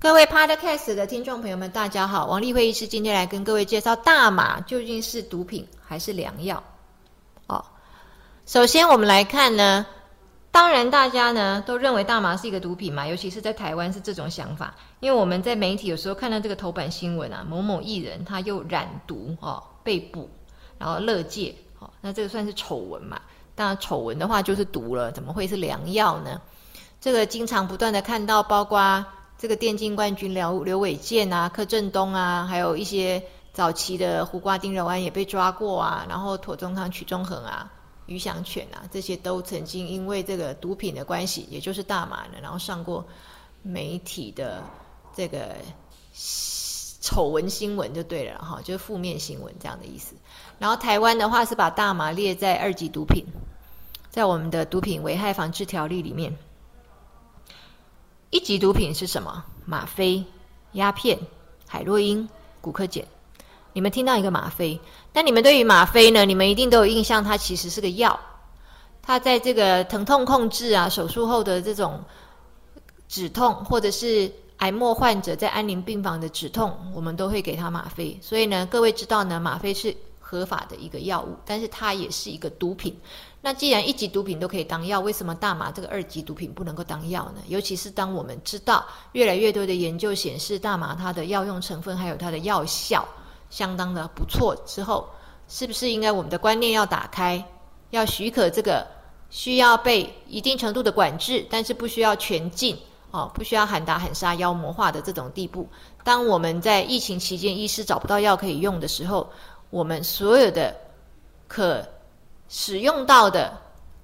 各位 Podcast 的听众朋友们，大家好，王丽慧医师今天来跟各位介绍大麻究竟是毒品还是良药？哦，首先我们来看呢，当然大家呢都认为大麻是一个毒品嘛，尤其是在台湾是这种想法，因为我们在媒体有时候看到这个头版新闻啊，某某艺人他又染毒哦被捕，然后乐戒，哦，那这个算是丑闻嘛？当然丑闻的话就是毒了，怎么会是良药呢？这个经常不断的看到，包括。这个电竞冠军刘刘伟健啊，柯震东啊，还有一些早期的胡瓜丁柔安也被抓过啊，然后妥中康、曲中恒啊、余祥全啊，这些都曾经因为这个毒品的关系，也就是大麻呢，然后上过媒体的这个丑闻新闻就对了哈，就是负面新闻这样的意思。然后台湾的话是把大麻列在二级毒品，在我们的毒品危害防治条例里面。一级毒品是什么？吗啡、鸦片、海洛因、古柯碱。你们听到一个吗啡，但你们对于吗啡呢？你们一定都有印象，它其实是个药。它在这个疼痛控制啊，手术后的这种止痛，或者是癌末患者在安宁病房的止痛，我们都会给他吗啡。所以呢，各位知道呢，吗啡是合法的一个药物，但是它也是一个毒品。那既然一级毒品都可以当药，为什么大麻这个二级毒品不能够当药呢？尤其是当我们知道越来越多的研究显示大麻它的药用成分还有它的药效相当的不错之后，是不是应该我们的观念要打开，要许可这个需要被一定程度的管制，但是不需要全禁哦，不需要喊打喊杀妖魔化的这种地步？当我们在疫情期间医师找不到药可以用的时候，我们所有的可。使用到的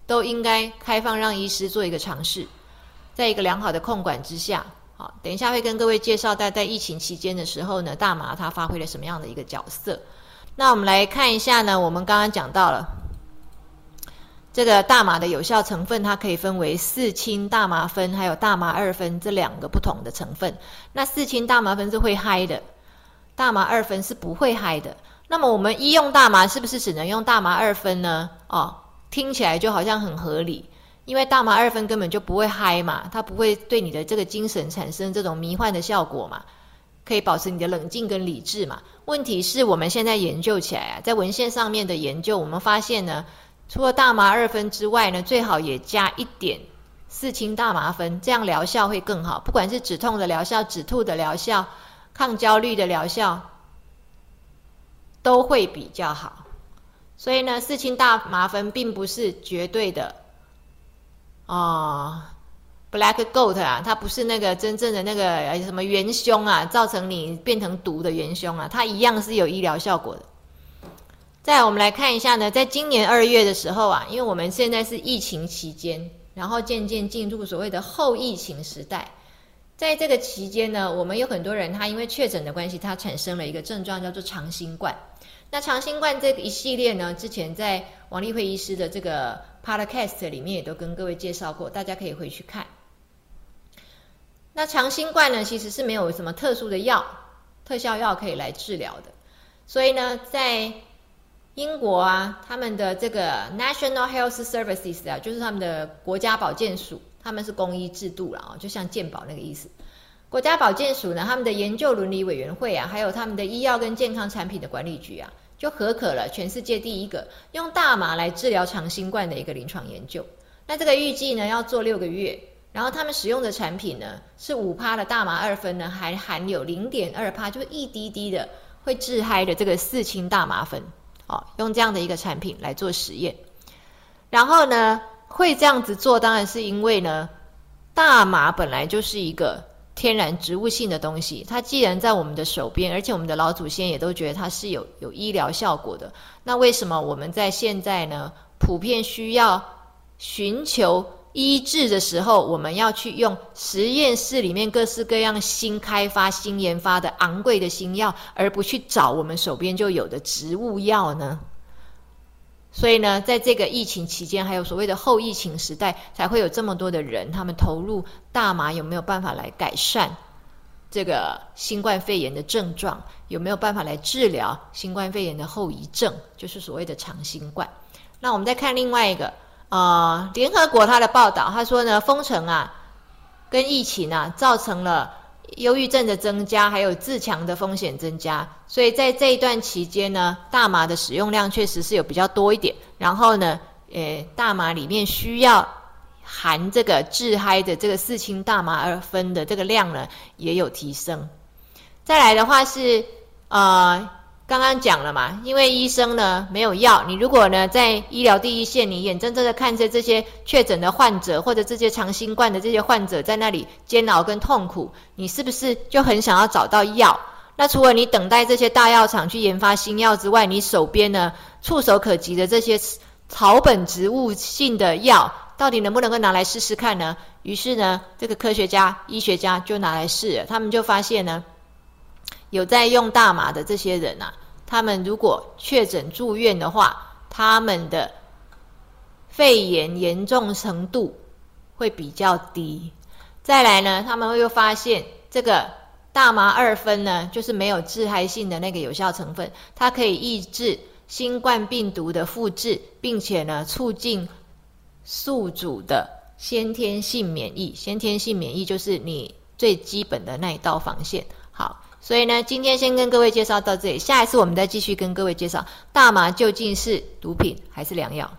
都应该开放让医师做一个尝试，在一个良好的控管之下。好，等一下会跟各位介绍在在疫情期间的时候呢，大麻它发挥了什么样的一个角色。那我们来看一下呢，我们刚刚讲到了这个大麻的有效成分，它可以分为四氢大麻酚还有大麻二酚这两个不同的成分。那四氢大麻酚是会嗨的，大麻二酚是不会嗨的。那么我们医用大麻是不是只能用大麻二酚呢？哦，听起来就好像很合理，因为大麻二酚根本就不会嗨嘛，它不会对你的这个精神产生这种迷幻的效果嘛，可以保持你的冷静跟理智嘛。问题是我们现在研究起来啊，在文献上面的研究，我们发现呢，除了大麻二酚之外呢，最好也加一点四氢大麻酚，这样疗效会更好，不管是止痛的疗效、止吐的疗效、抗焦虑的疗效。都会比较好，所以呢，事情大麻酚并不是绝对的啊，black goat 啊，它不是那个真正的那个什么元凶啊，造成你变成毒的元凶啊，它一样是有医疗效果的。再我们来看一下呢，在今年二月的时候啊，因为我们现在是疫情期间，然后渐渐进入所谓的后疫情时代。在这个期间呢，我们有很多人，他因为确诊的关系，他产生了一个症状，叫做长新冠。那长新冠这一系列呢，之前在王立慧医师的这个 podcast 里面也都跟各位介绍过，大家可以回去看。那长新冠呢，其实是没有什么特殊的药、特效药可以来治疗的，所以呢，在英国啊，他们的这个 National Health Services 啊，就是他们的国家保健署。他们是公益制度了啊，就像健保那个意思。国家保健署呢，他们的研究伦理委员会啊，还有他们的医药跟健康产品的管理局啊，就合可了全世界第一个用大麻来治疗长新冠的一个临床研究。那这个预计呢要做六个月，然后他们使用的产品呢是五趴的大麻二分呢，还含有零点二趴，就是一滴滴的会致嗨的这个四氢大麻酚。哦，用这样的一个产品来做实验，然后呢？会这样子做，当然是因为呢，大麻本来就是一个天然植物性的东西。它既然在我们的手边，而且我们的老祖先也都觉得它是有有医疗效果的，那为什么我们在现在呢，普遍需要寻求医治的时候，我们要去用实验室里面各式各样新开发、新研发的昂贵的新药，而不去找我们手边就有的植物药呢？所以呢，在这个疫情期间，还有所谓的后疫情时代，才会有这么多的人，他们投入大麻有没有办法来改善这个新冠肺炎的症状？有没有办法来治疗新冠肺炎的后遗症？就是所谓的长新冠。那我们再看另外一个，呃，联合国它的报道，他说呢，封城啊，跟疫情啊，造成了忧郁症的增加，还有自强的风险增加。所以在这一段期间呢，大麻的使用量确实是有比较多一点。然后呢，呃，大麻里面需要含这个致嗨的这个四氢大麻二酚的这个量呢，也有提升。再来的话是，呃。刚刚讲了嘛，因为医生呢没有药，你如果呢在医疗第一线，你眼睁睁的看着这些确诊的患者或者这些长新冠的这些患者在那里煎熬跟痛苦，你是不是就很想要找到药？那除了你等待这些大药厂去研发新药之外，你手边呢触手可及的这些草本植物性的药，到底能不能够拿来试试看呢？于是呢，这个科学家、医学家就拿来试，他们就发现呢。有在用大麻的这些人啊，他们如果确诊住院的话，他们的肺炎严重程度会比较低。再来呢，他们会又发现这个大麻二酚呢，就是没有致癌性的那个有效成分，它可以抑制新冠病毒的复制，并且呢，促进宿主的先天性免疫。先天性免疫就是你最基本的那一道防线。好。所以呢，今天先跟各位介绍到这里，下一次我们再继续跟各位介绍大麻究竟是毒品还是良药。